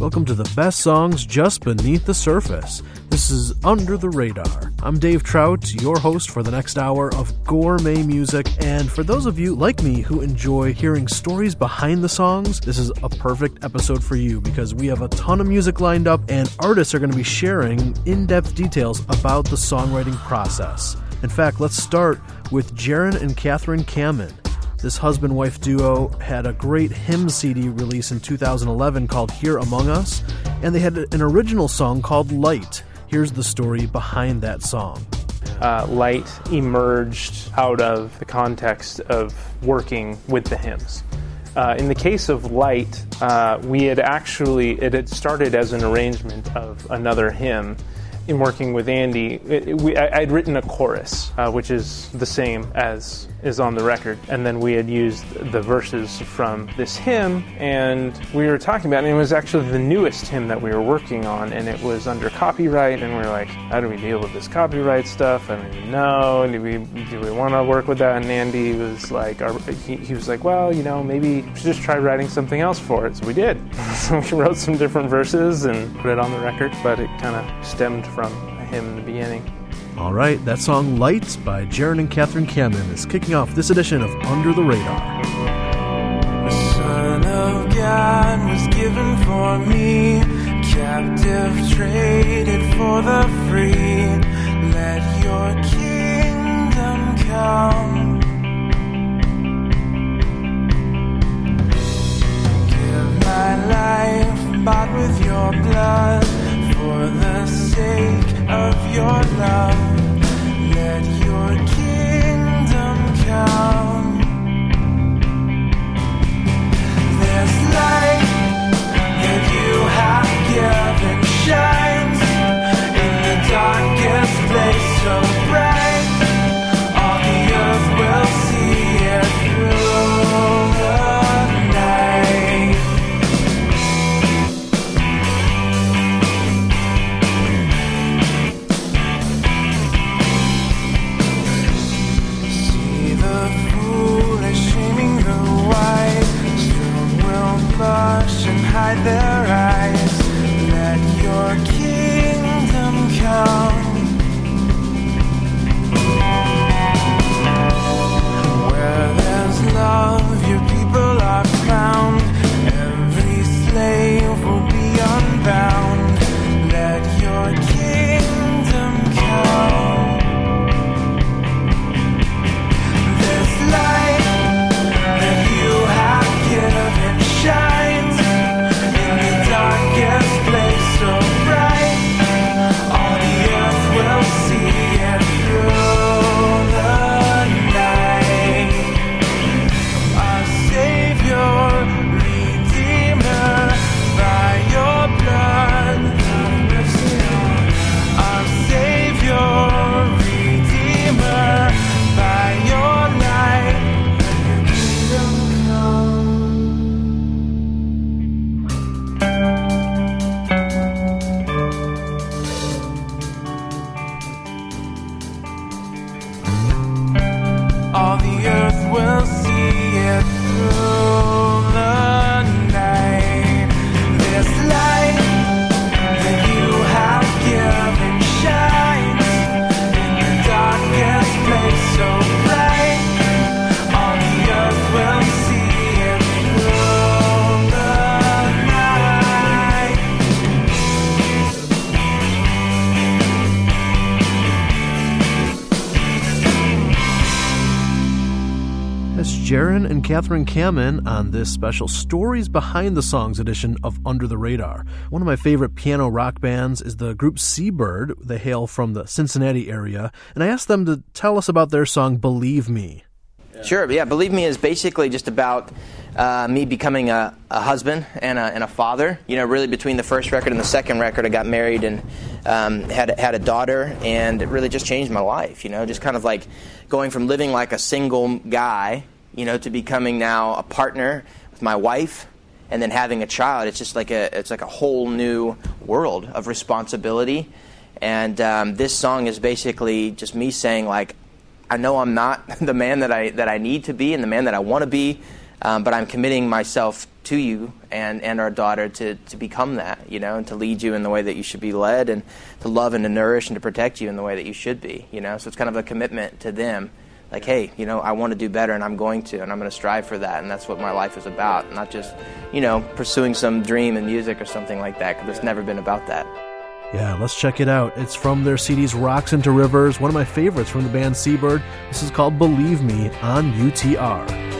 Welcome to the best songs just beneath the surface. This is Under the Radar. I'm Dave Trout, your host for the next hour of gourmet music. And for those of you like me who enjoy hearing stories behind the songs, this is a perfect episode for you because we have a ton of music lined up and artists are going to be sharing in depth details about the songwriting process. In fact, let's start with Jaron and Catherine Kamin. This husband wife duo had a great hymn CD release in 2011 called Here Among Us, and they had an original song called Light. Here's the story behind that song. Uh, light emerged out of the context of working with the hymns. Uh, in the case of Light, uh, we had actually, it had started as an arrangement of another hymn in working with Andy, it, it, we, I, would written a chorus, uh, which is the same as is on the record, and then we had used the verses from this hymn, and we were talking about it. And it was actually the newest hymn that we were working on, and it was under copyright. And we were like, "How do we deal with this copyright stuff? I don't even know. Do we do we want to work with that?" And Andy was like, our, he, he was like, "Well, you know, maybe we should just try writing something else for it." So we did. so we wrote some different verses and put it on the record, but it kind of stemmed from hymn in the beginning. All right, that song Lights by Jaron and Catherine Kamin is kicking off this edition of Under the Radar. The Son of God was given for me, captive traded for the free. Let your kingdom come. Catherine Kamin on this special Stories Behind the Songs edition of Under the Radar. One of my favorite piano rock bands is the group Seabird. They hail from the Cincinnati area, and I asked them to tell us about their song Believe Me. Sure, yeah. Believe me is basically just about uh, me becoming a, a husband and a, and a father. You know, really between the first record and the second record, I got married and um, had had a daughter, and it really just changed my life. You know, just kind of like going from living like a single guy, you know, to becoming now a partner with my wife, and then having a child. It's just like a it's like a whole new world of responsibility. And um, this song is basically just me saying like, I know I'm not the man that I that I need to be and the man that I want to be, um, but I'm committing myself to you and, and our daughter to, to become that, you know, and to lead you in the way that you should be led and to love and to nourish and to protect you in the way that you should be, you know. So it's kind of a commitment to them. Like, hey, you know, I want to do better and I'm going to, and I'm going to strive for that. And that's what my life is about, not just, you know, pursuing some dream in music or something like that, because it's never been about that. Yeah, let's check it out. It's from their CDs Rocks into Rivers, one of my favorites from the band Seabird. This is called Believe Me on UTR.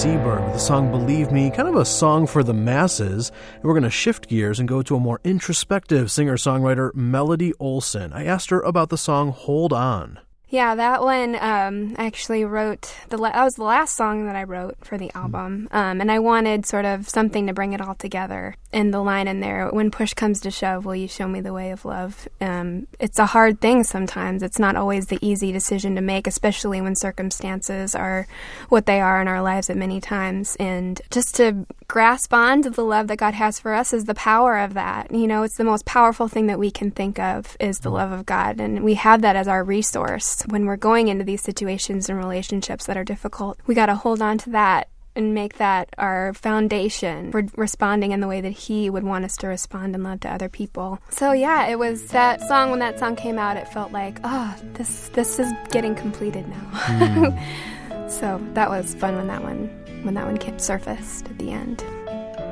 Seabird with the song Believe Me, kind of a song for the masses. And we're going to shift gears and go to a more introspective singer songwriter, Melody Olson. I asked her about the song Hold On. Yeah, that one um, I actually wrote. The la- that was the last song that I wrote for the album, um, and I wanted sort of something to bring it all together. And the line in there, "When push comes to shove, will you show me the way of love?" Um, it's a hard thing sometimes. It's not always the easy decision to make, especially when circumstances are what they are in our lives at many times. And just to grasp on to the love that God has for us is the power of that. You know, it's the most powerful thing that we can think of is the love of God, and we have that as our resource when we're going into these situations and relationships that are difficult. We got to hold on to that and make that our foundation for responding in the way that he would want us to respond in love to other people. So yeah, it was that song when that song came out it felt like, oh, this this is getting completed now. so that was fun when that one when that one came surfaced at the end.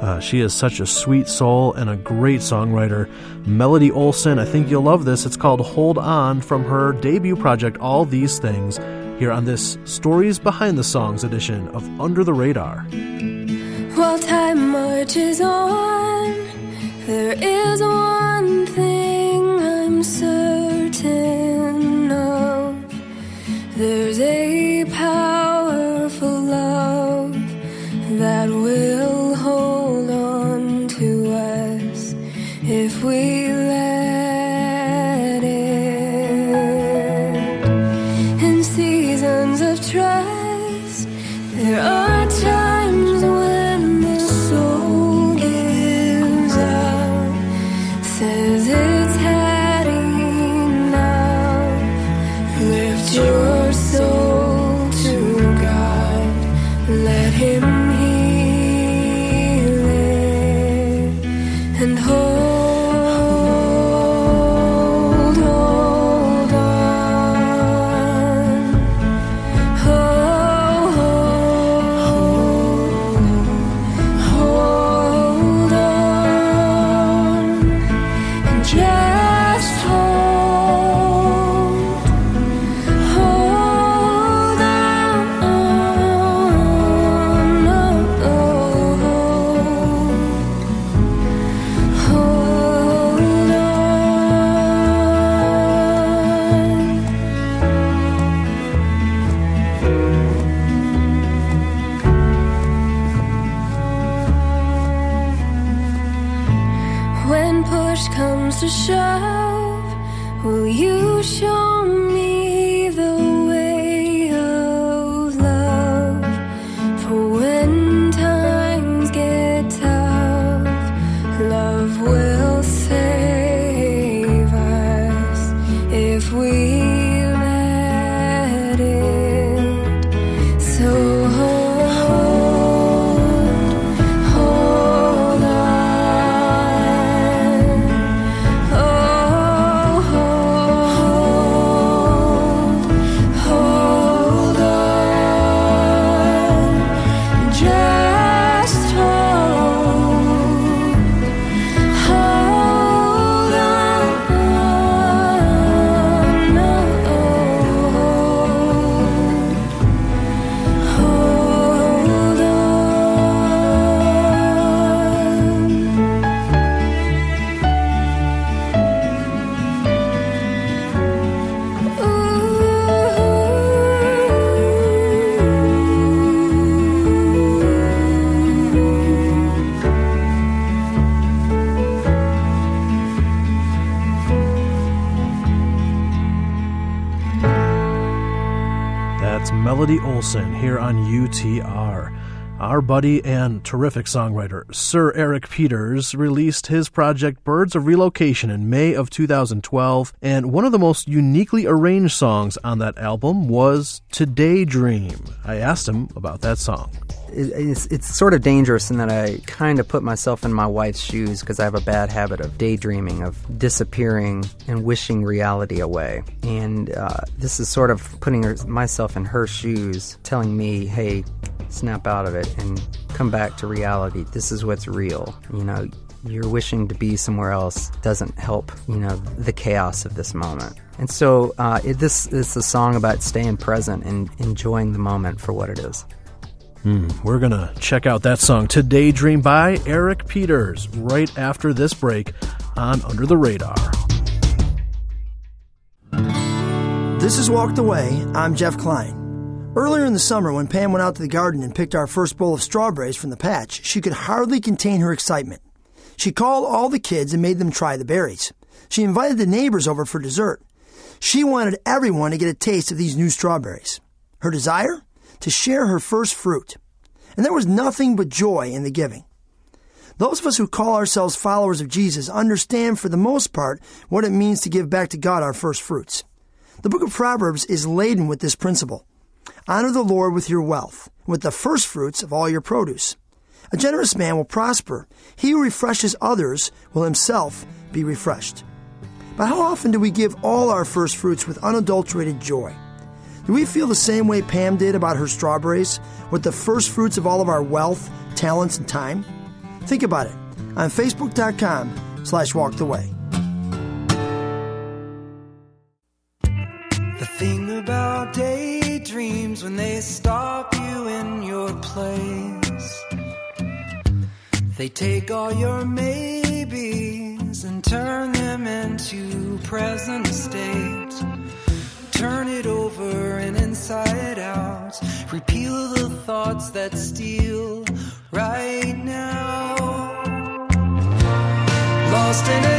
Uh, she is such a sweet soul and a great songwriter. Melody Olson, I think you'll love this. It's called Hold On from her debut project, All These Things, here on this Stories Behind the Songs edition of Under the Radar. While time marches on, there is one thing I'm certain of. There's a powerful love that will buddy and terrific songwriter, Sir Eric Peters, released his project Birds of Relocation in May of 2012, and one of the most uniquely arranged songs on that album was Today Dream. I asked him about that song. it's, it's sort of dangerous in that I kind of put myself in my wife's shoes because I have a bad habit of daydreaming, of disappearing and wishing reality away. And uh, this is sort of putting her, myself in her shoes, telling me, hey, snap out of it and come back to reality. This is what's real. You know, you're wishing to be somewhere else doesn't help, you know, the chaos of this moment. And so uh, it, this is a song about staying present and enjoying the moment for what it is. We're going to check out that song, Today Dream by Eric Peters, right after this break on Under the Radar. This is Walked Away. I'm Jeff Klein. Earlier in the summer, when Pam went out to the garden and picked our first bowl of strawberries from the patch, she could hardly contain her excitement. She called all the kids and made them try the berries. She invited the neighbors over for dessert. She wanted everyone to get a taste of these new strawberries. Her desire? To share her first fruit. And there was nothing but joy in the giving. Those of us who call ourselves followers of Jesus understand for the most part what it means to give back to God our first fruits. The book of Proverbs is laden with this principle. Honor the Lord with your wealth, with the first fruits of all your produce. A generous man will prosper. He who refreshes others will himself be refreshed. But how often do we give all our first fruits with unadulterated joy? Do we feel the same way Pam did about her strawberries, with the first fruits of all of our wealth, talents, and time? Think about it on Facebook.com slash walked. The thing about daydreams when they stop you in your place, they take all your maybes and turn them into present state. Turn it over and inside out. Repeal the thoughts that steal right now. Lost in a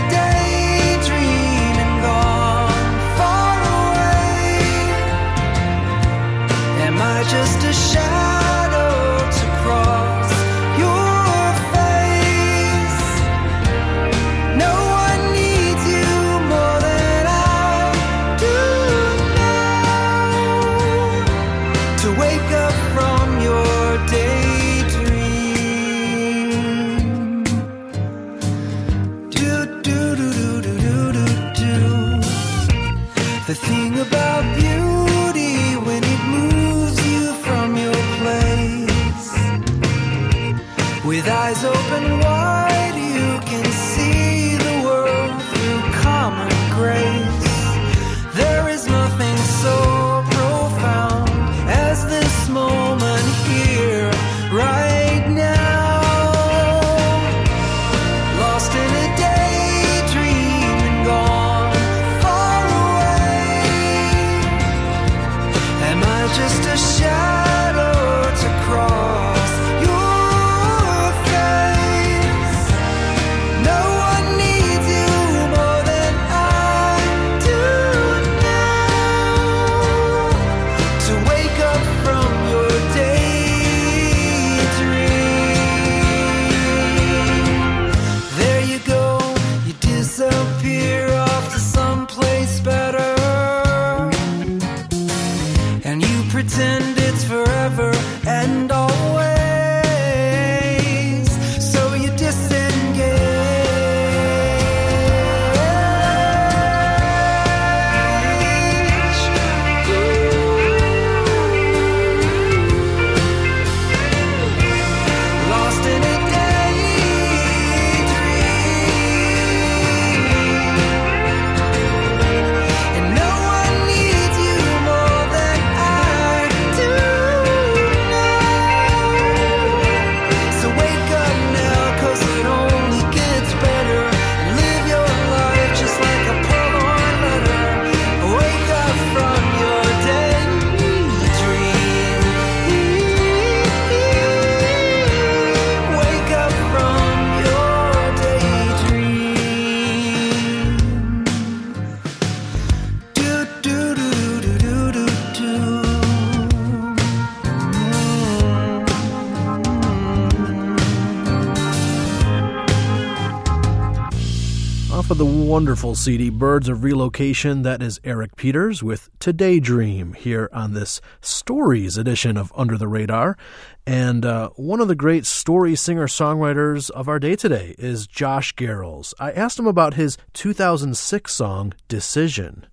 wonderful CD Birds of Relocation. That is Eric Peters with Today Dream here on this Stories edition of Under the Radar. And uh, one of the great story singer songwriters of our day today is Josh Garrels. I asked him about his 2006 song, Decision.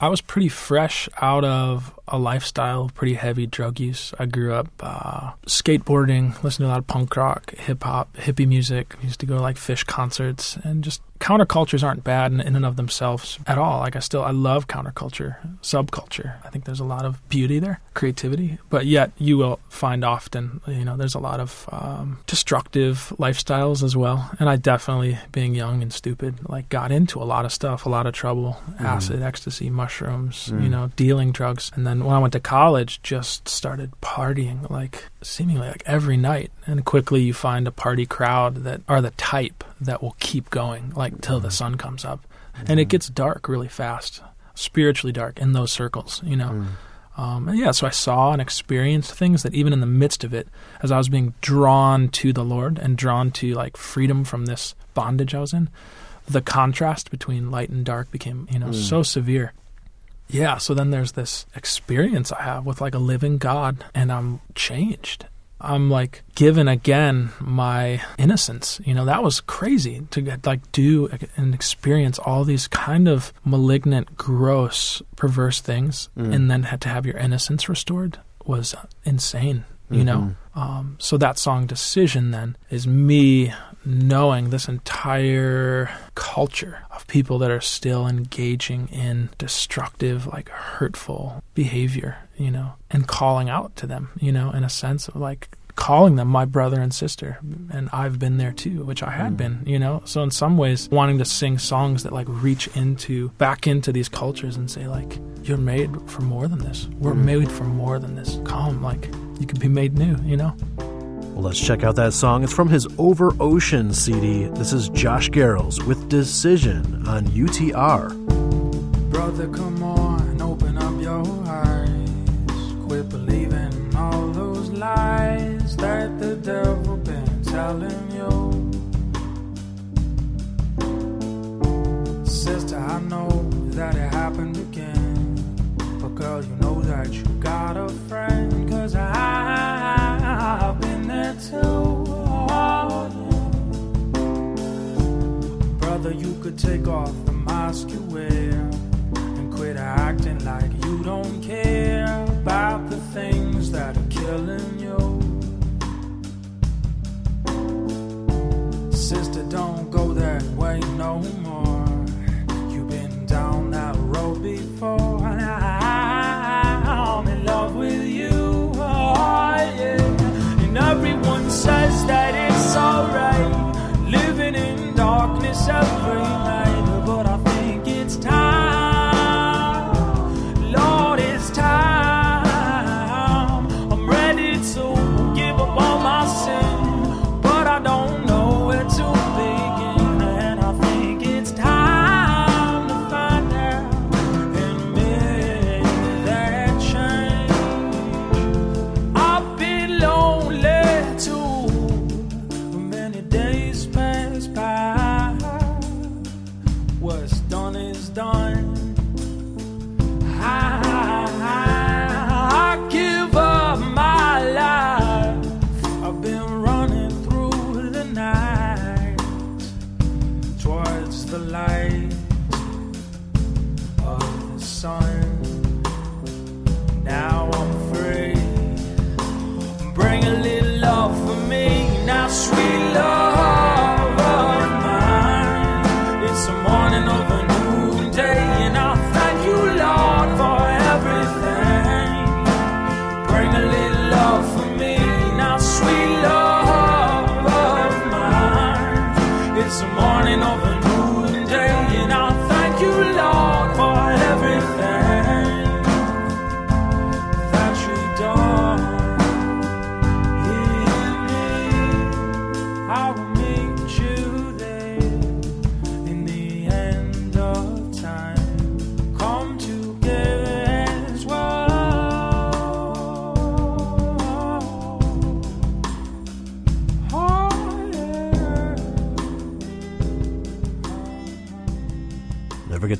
I was pretty fresh out of a lifestyle of pretty heavy drug use. I grew up uh, skateboarding, listening to a lot of punk rock, hip hop, hippie music. used to go to like Phish concerts and just countercultures aren't bad in, in and of themselves at all. Like I still I love counterculture, subculture. I think there's a lot of beauty there, creativity, but yet you will find often, you know, there's a lot of um, destructive lifestyles as well. And I definitely, being young and stupid, like got into a lot of stuff, a lot of trouble, acid, ecstasy, mushrooms, you know, dealing drugs, and then when I went to college, just started partying like seemingly like every night, and quickly you find a party crowd that are the type that will keep going like till the mm. sun comes up, and it mm. gets dark really fast, spiritually dark in those circles, you know. Mm. Um, and yeah, so I saw and experienced things that even in the midst of it, as I was being drawn to the Lord and drawn to like freedom from this bondage I was in, the contrast between light and dark became, you know, so severe. Yeah, so then there's this experience I have with like a living God, and I'm changed. I'm like given again my innocence. You know, that was crazy to get, like do and experience all these kind of malignant, gross, perverse things, and then had to have your innocence restored was insane. You know, um, so that song "Decision" then is me knowing this entire culture of people that are still engaging in destructive, like hurtful behavior, you know, and calling out to them, you know, in a sense of like calling them my brother and sister. And I've been there too, which I had hmm. been, you know. So in some ways, wanting to sing songs that like reach into back into these cultures and say like, you're made for more than this. We're hmm. made for more than this. Come, like you can be made new, you know. Well, let's check out that song. It's from his Over Ocean CD. This is Josh Garrels with Decision on UTR. Brother, come on, open up your eyes. Quit believing all those lies that the devil been telling you. Sister, I know that it happened again. But girl, you know that you got a friend. Cause I've Brother, you could take off the mask you wear and quit acting like you don't care about the things that are killing you. Sister, don't go that way no more. You've been down that road before, and I'm in love says that it's alright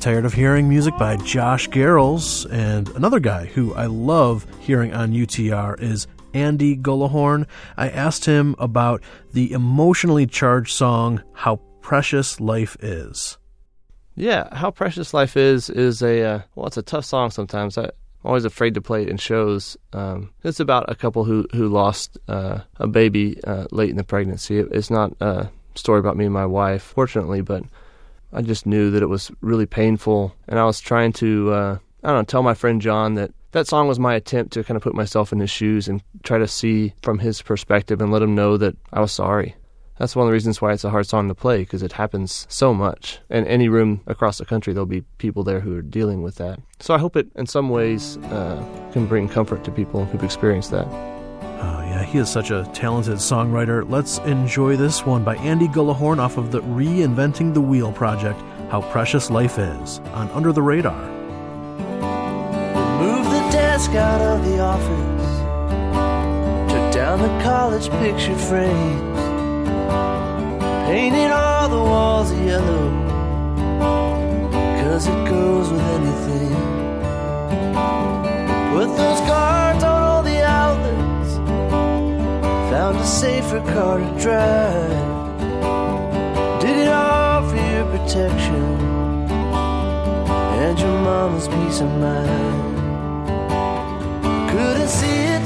tired of hearing music by Josh Garrels. And another guy who I love hearing on UTR is Andy Gullahorn. I asked him about the emotionally charged song, How Precious Life Is. Yeah, how precious life is is a uh, well, it's a tough song sometimes. I, I'm always afraid to play it in shows. Um, it's about a couple who who lost uh, a baby uh, late in the pregnancy. It, it's not a story about me and my wife, fortunately, but I just knew that it was really painful, and I was trying to uh, I don't know tell my friend John that that song was my attempt to kind of put myself in his shoes and try to see from his perspective and let him know that I was sorry that's one of the reasons why it's a hard song to play because it happens so much. In any room across the country, there'll be people there who are dealing with that. So I hope it, in some ways, uh, can bring comfort to people who've experienced that. He is such a talented songwriter. Let's enjoy this one by Andy Gullahorn off of the Reinventing the Wheel project, How Precious Life Is, on Under the Radar. Move the desk out of the office. Took down the college picture frames. Painted all the walls yellow. Cause it goes with anything. Put those cards on. Found a safer car to drive. Did it all for your protection and your mama's peace of mind. Couldn't see it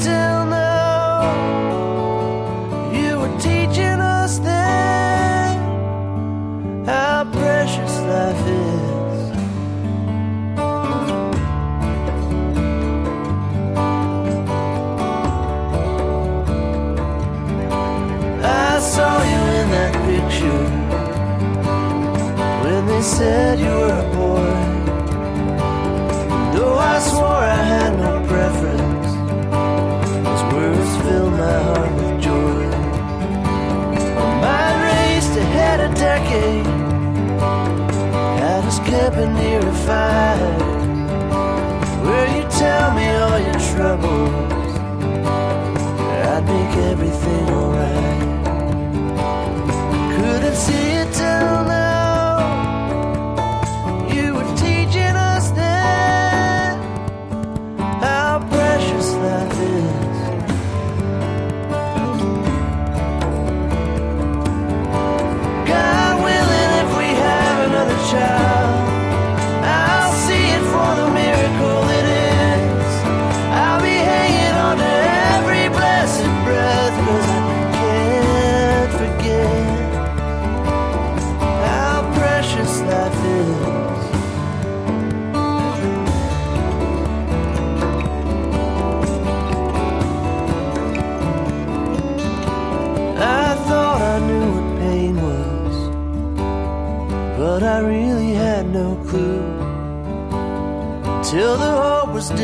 said you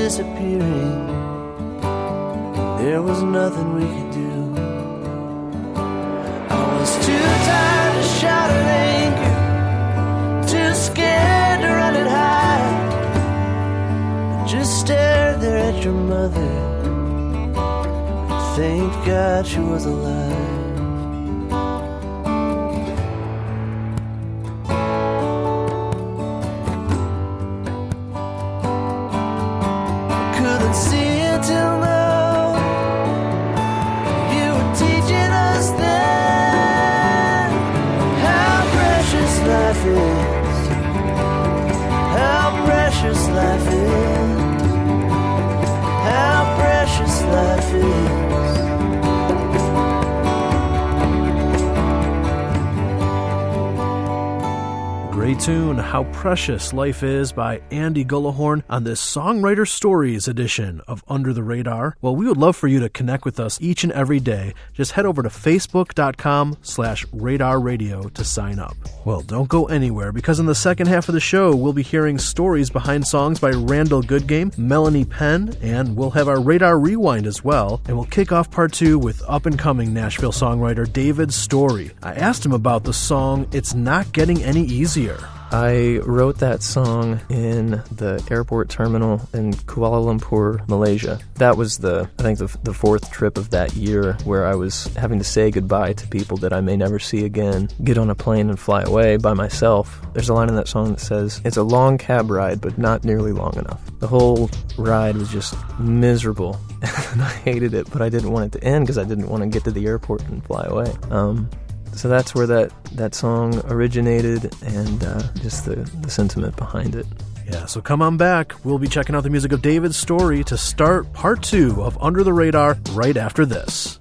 disappearing, there was nothing we could do. I was too tired to shout at anger, too scared to run and hide. Just stared there at your mother. Thank God she was alive. How Precious Life Is by Andy Gullahorn on this Songwriter Stories edition of Under the Radar. Well, we would love for you to connect with us each and every day. Just head over to facebook.com slash radar radio to sign up. Well, don't go anywhere because in the second half of the show, we'll be hearing stories behind songs by Randall Goodgame, Melanie Penn, and we'll have our Radar Rewind as well. And we'll kick off part two with up and coming Nashville songwriter David Story. I asked him about the song It's Not Getting Any Easier. I wrote that song in the airport terminal in Kuala Lumpur, Malaysia. That was the, I think, the, the fourth trip of that year where I was having to say goodbye to people that I may never see again, get on a plane and fly away by myself. There's a line in that song that says, It's a long cab ride, but not nearly long enough. The whole ride was just miserable. and I hated it, but I didn't want it to end because I didn't want to get to the airport and fly away. Um, so that's where that, that song originated and uh, just the, the sentiment behind it. Yeah, so come on back. We'll be checking out the music of David's story to start part two of Under the Radar right after this.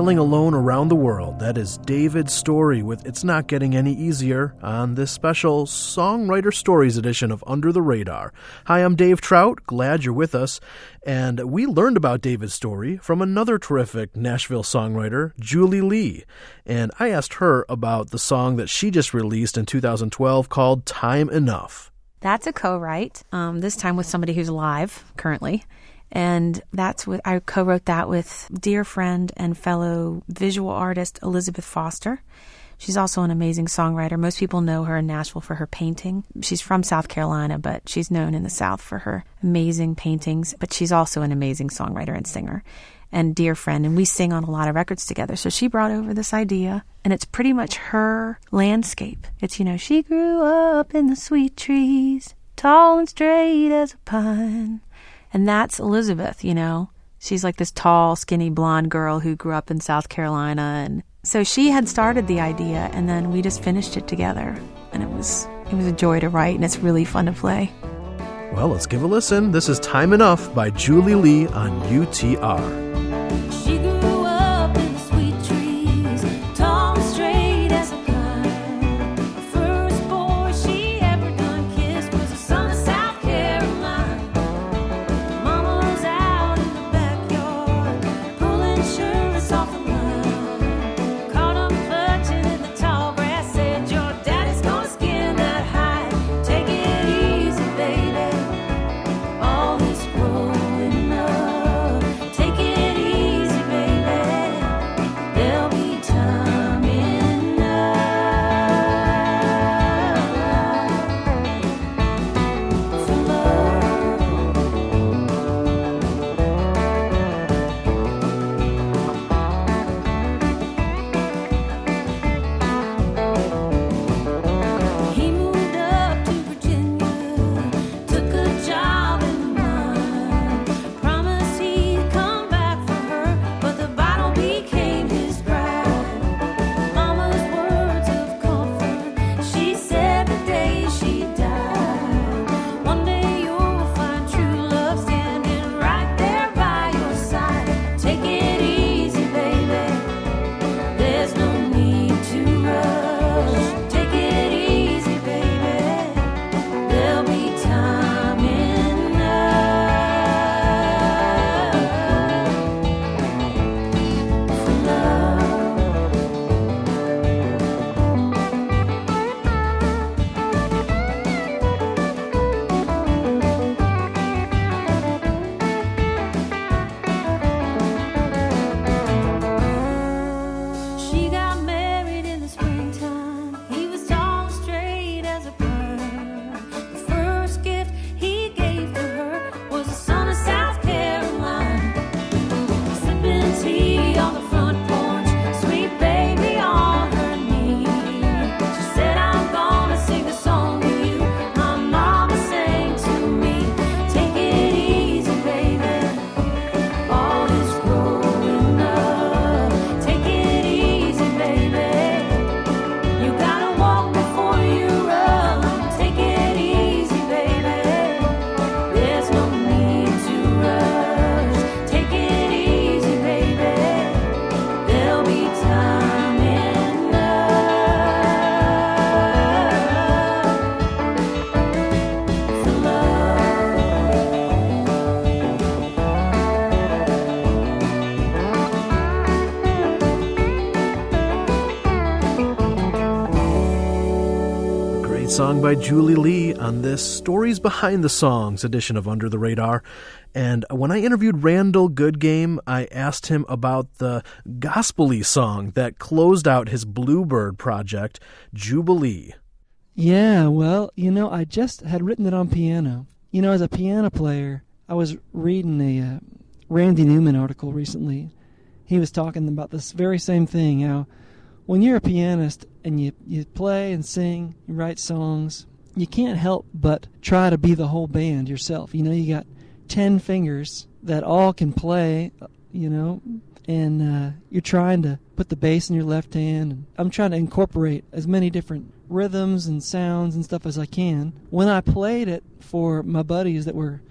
Sailing Alone Around the World, that is David's story with It's Not Getting Any Easier on this special Songwriter Stories edition of Under the Radar. Hi, I'm Dave Trout. Glad you're with us. And we learned about David's story from another terrific Nashville songwriter, Julie Lee. And I asked her about the song that she just released in 2012 called Time Enough. That's a co-write. Um, this time with somebody who's alive currently, and that's what I co-wrote that with dear friend and fellow visual artist Elizabeth Foster. She's also an amazing songwriter. Most people know her in Nashville for her painting. She's from South Carolina, but she's known in the South for her amazing paintings. But she's also an amazing songwriter and singer. and dear friend, and we sing on a lot of records together. So she brought over this idea, and it's pretty much her landscape. It's, you know, she grew up in the sweet trees, tall and straight as a pine. And that's Elizabeth, you know. She's like this tall, skinny blonde girl who grew up in South Carolina. And so she had started the idea, and then we just finished it together. And it was. It was a joy to write, and it's really fun to play. Well, let's give a listen. This is Time Enough by Julie Lee on UTR. Song by Julie Lee on this Stories Behind the Songs edition of Under the Radar. And when I interviewed Randall Goodgame, I asked him about the gospel song that closed out his Bluebird project, Jubilee. Yeah, well, you know, I just had written it on piano. You know, as a piano player, I was reading a uh, Randy Newman article recently. He was talking about this very same thing how when you're a pianist and you, you play and sing, you write songs, you can't help but try to be the whole band yourself. You know, you got 10 fingers that all can play, you know, and uh, you're trying to put the bass in your left hand. And I'm trying to incorporate as many different rhythms and sounds and stuff as I can. When I played it for my buddies that were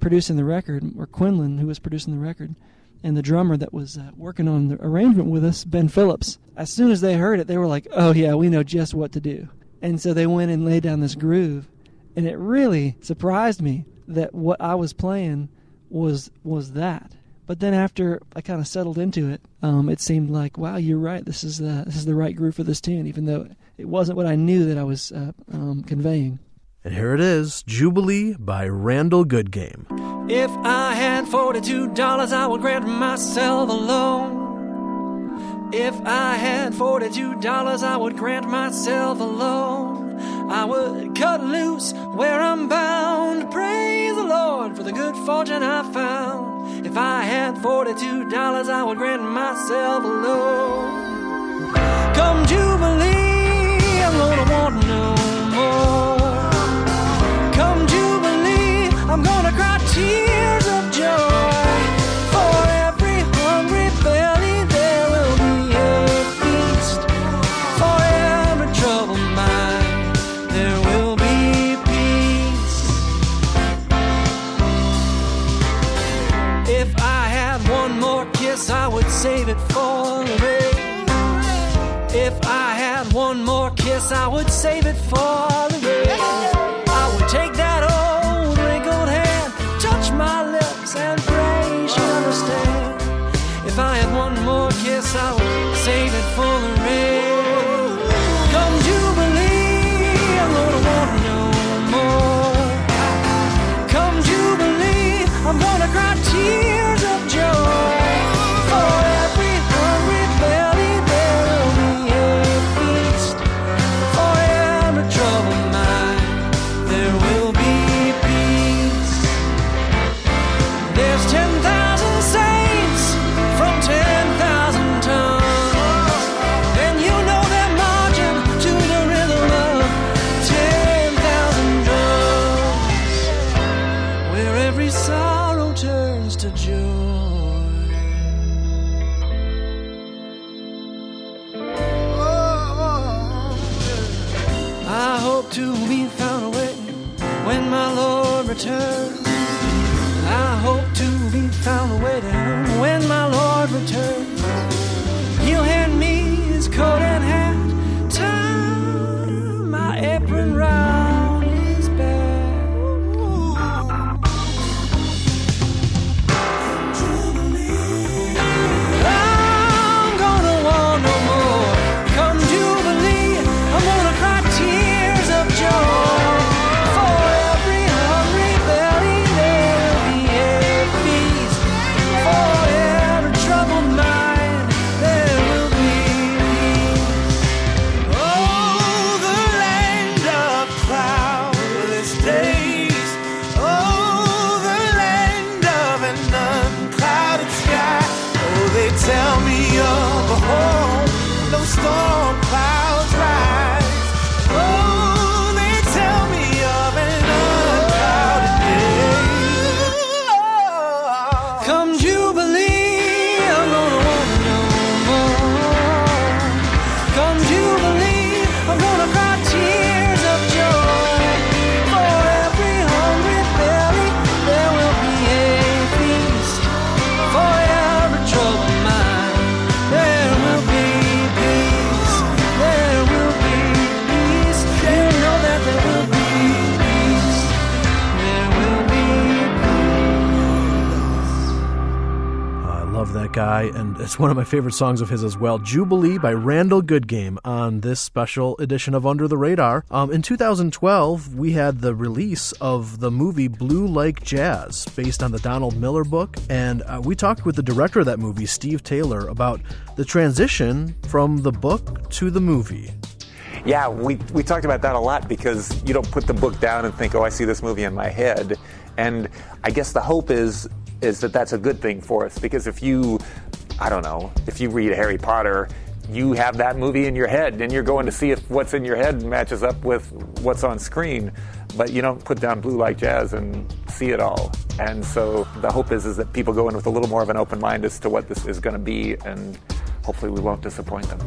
producing the record, or Quinlan, who was producing the record, and the drummer that was uh, working on the arrangement with us, Ben Phillips, as soon as they heard it, they were like, oh, yeah, we know just what to do. And so they went and laid down this groove. And it really surprised me that what I was playing was was that. But then after I kind of settled into it, um, it seemed like, wow, you're right. This is the this is the right groove for this tune, even though it wasn't what I knew that I was uh, um, conveying. And here it is Jubilee by Randall Goodgame. If I had $42, I would grant myself a loan. If I had $42, I would grant myself a loan. I would cut loose where I'm bound. Praise the Lord for the good fortune I found. If I had $42, I would grant myself a loan. Come Jubilee, I'm gonna want no more. I'm gonna cry tears of joy. For every hungry belly, there will be a feast. For every troubled mind, there will be peace. If I had one more kiss, I would save it for the rain. If I had one more kiss, I would save it for it's one of my favorite songs of his as well. Jubilee by Randall Goodgame on this special edition of Under the Radar. Um, in 2012, we had the release of the movie Blue Like Jazz, based on the Donald Miller book, and uh, we talked with the director of that movie, Steve Taylor, about the transition from the book to the movie. Yeah, we, we talked about that a lot because you don't put the book down and think, oh, I see this movie in my head. And I guess the hope is is that that's a good thing for us because if you, I don't know, if you read Harry Potter, you have that movie in your head and you're going to see if what's in your head matches up with what's on screen. But you don't put down Blue Like Jazz and see it all. And so the hope is is that people go in with a little more of an open mind as to what this is going to be, and hopefully we won't disappoint them.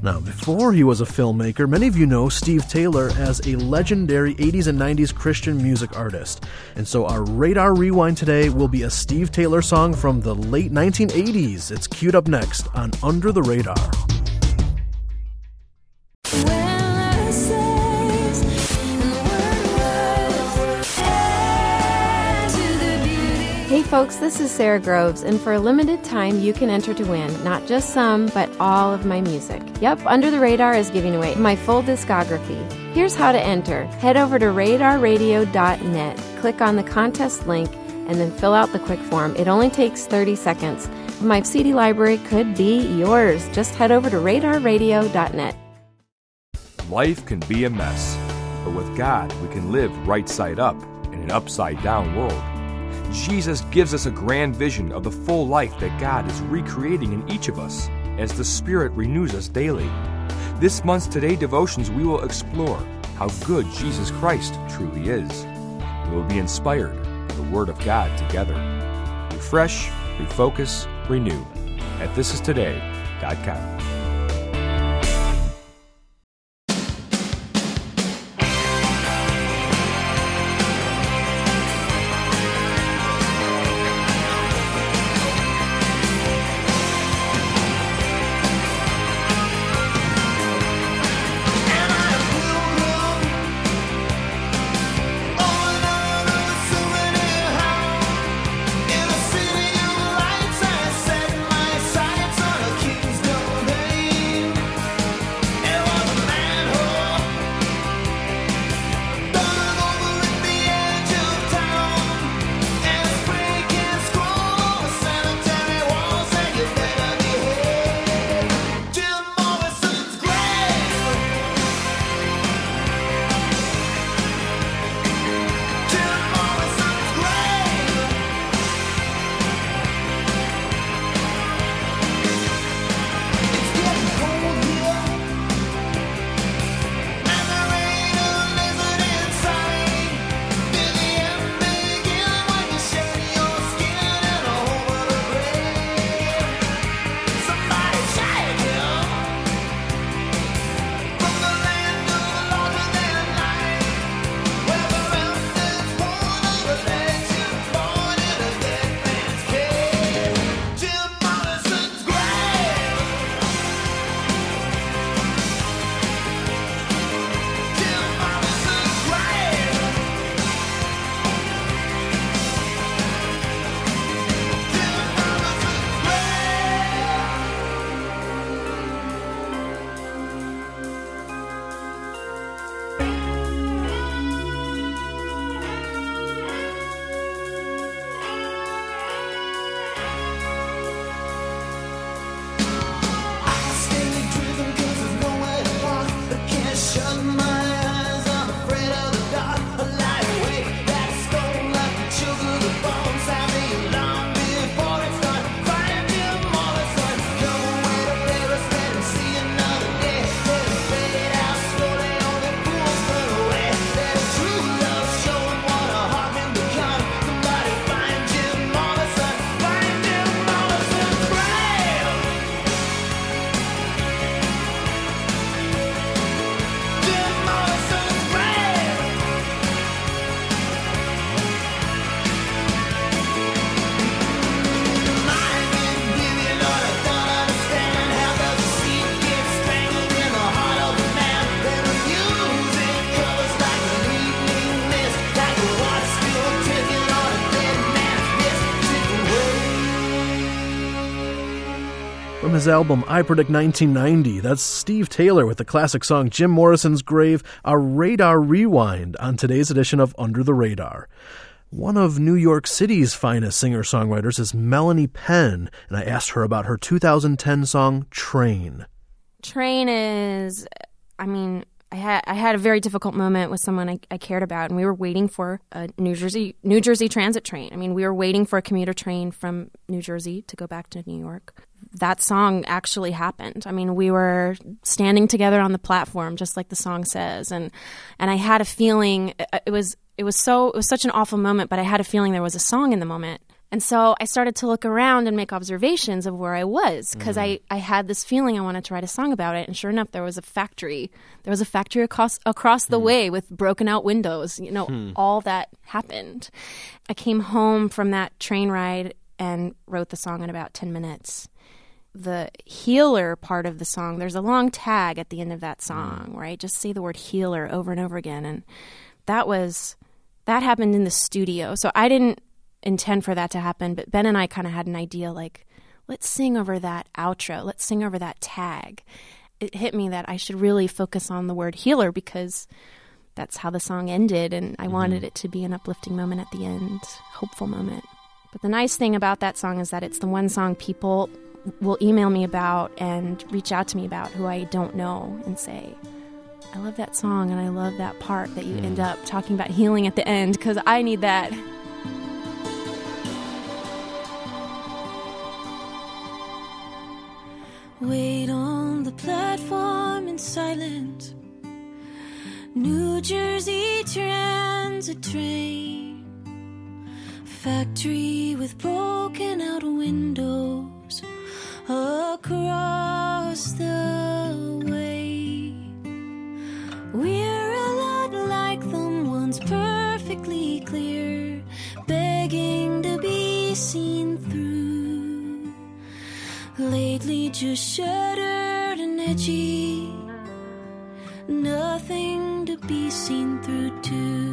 Now, before he was a filmmaker, many of you know Steve Taylor as a legendary 80s and 90s Christian music artist. And so our Radar Rewind today will be a Steve Taylor song from the late 1980s. It's queued up next on Under the Radar. Folks, this is Sara Groves, and for a limited time, you can enter to win not just some, but all of my music. Yep, Under the Radar is giving away my full discography. Here's how to enter head over to radarradio.net, click on the contest link, and then fill out the quick form. It only takes 30 seconds. My CD library could be yours. Just head over to radarradio.net. Life can be a mess, but with God, we can live right side up in an upside down world. Jesus gives us a grand vision of the full life that God is recreating in each of us as the Spirit renews us daily. This month's Today Devotions, we will explore how good Jesus Christ truly is. We will be inspired by the Word of God together. Refresh, refocus, renew at thisistoday.com. album I Predict 1990, that's Steve Taylor with the classic song Jim Morrison's Grave, a radar rewind on today's edition of Under the Radar. One of New York City's finest singer songwriters is Melanie Penn, and I asked her about her 2010 song Train. Train is, I mean, I had I had a very difficult moment with someone I, I cared about, and we were waiting for a New Jersey New Jersey Transit train. I mean, we were waiting for a commuter train from New Jersey to go back to New York. That song actually happened. I mean, we were standing together on the platform, just like the song says, and and I had a feeling uh, it was it was so it was such an awful moment, but I had a feeling there was a song in the moment. And so I started to look around and make observations of where I was because mm-hmm. I, I had this feeling I wanted to write a song about it. And sure enough, there was a factory. There was a factory across, across the hmm. way with broken out windows. You know, Hmm. all that happened. I came home from that train ride and wrote the song in about 10 minutes. The healer part of the song, there's a long tag at the end of that mm. song where I just say the word healer over and over again. And that was, that happened in the studio. So I didn't intend for that to happen, but Ben and I kind of had an idea like, let's sing over that outro, let's sing over that tag. It hit me that I should really focus on the word healer because that's how the song ended, and I mm-hmm. wanted it to be an uplifting moment at the end, hopeful moment. But the nice thing about that song is that it's the one song people will email me about and reach out to me about who I don't know and say, I love that song and I love that part that you mm. end hmm. up talking about healing at the end because I need that. Wait on the platform in silence. New Jersey transit train. Factory with broken out windows across the way. We're a lot like them once perfectly clear, begging to be seen through. Lately, just shattered and edgy, nothing to be seen through, too.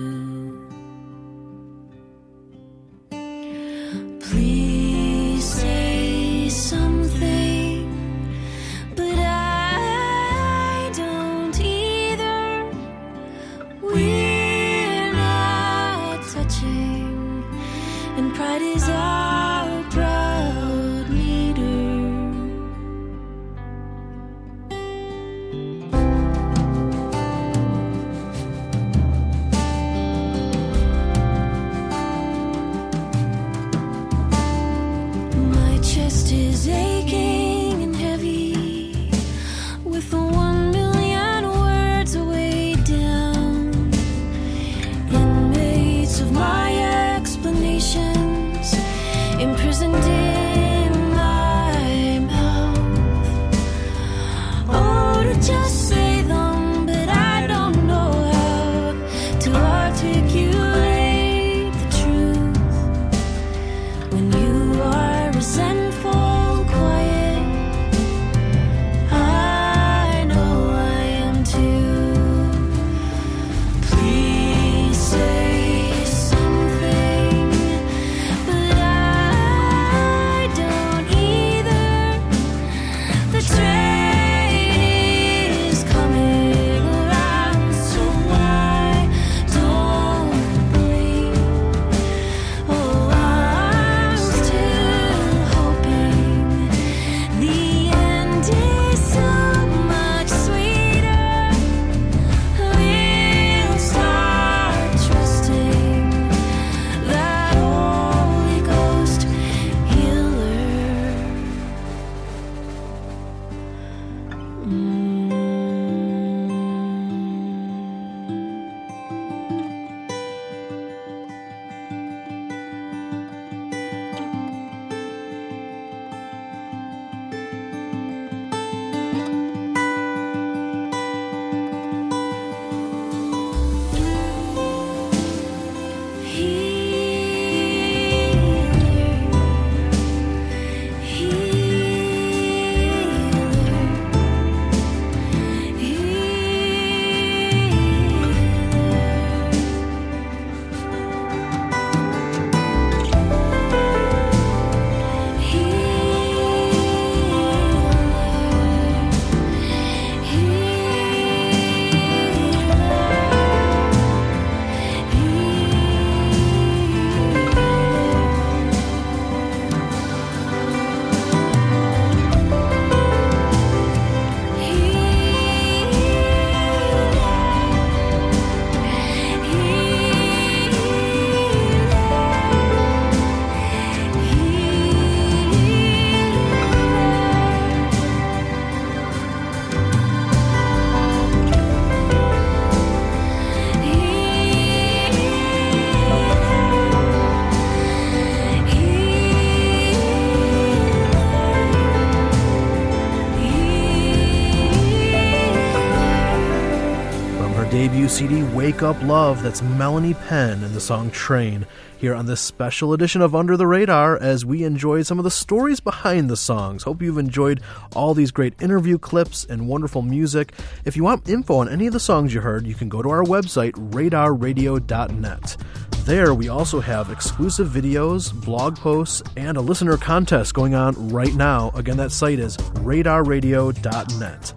Up Love, that's Melanie Penn and the song Train, here on this special edition of Under the Radar as we enjoy some of the stories behind the songs. Hope you've enjoyed all these great interview clips and wonderful music. If you want info on any of the songs you heard, you can go to our website, radarradio.net. There, we also have exclusive videos, blog posts, and a listener contest going on right now. Again, that site is radarradio.net.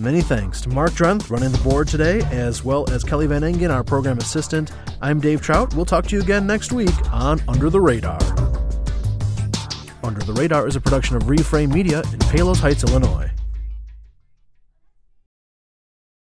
Many thanks to Mark Drenth running the board today, as well as Kelly Van Engen, our program assistant. I'm Dave Trout. We'll talk to you again next week on Under the Radar. Under the Radar is a production of Reframe Media in Palos Heights, Illinois.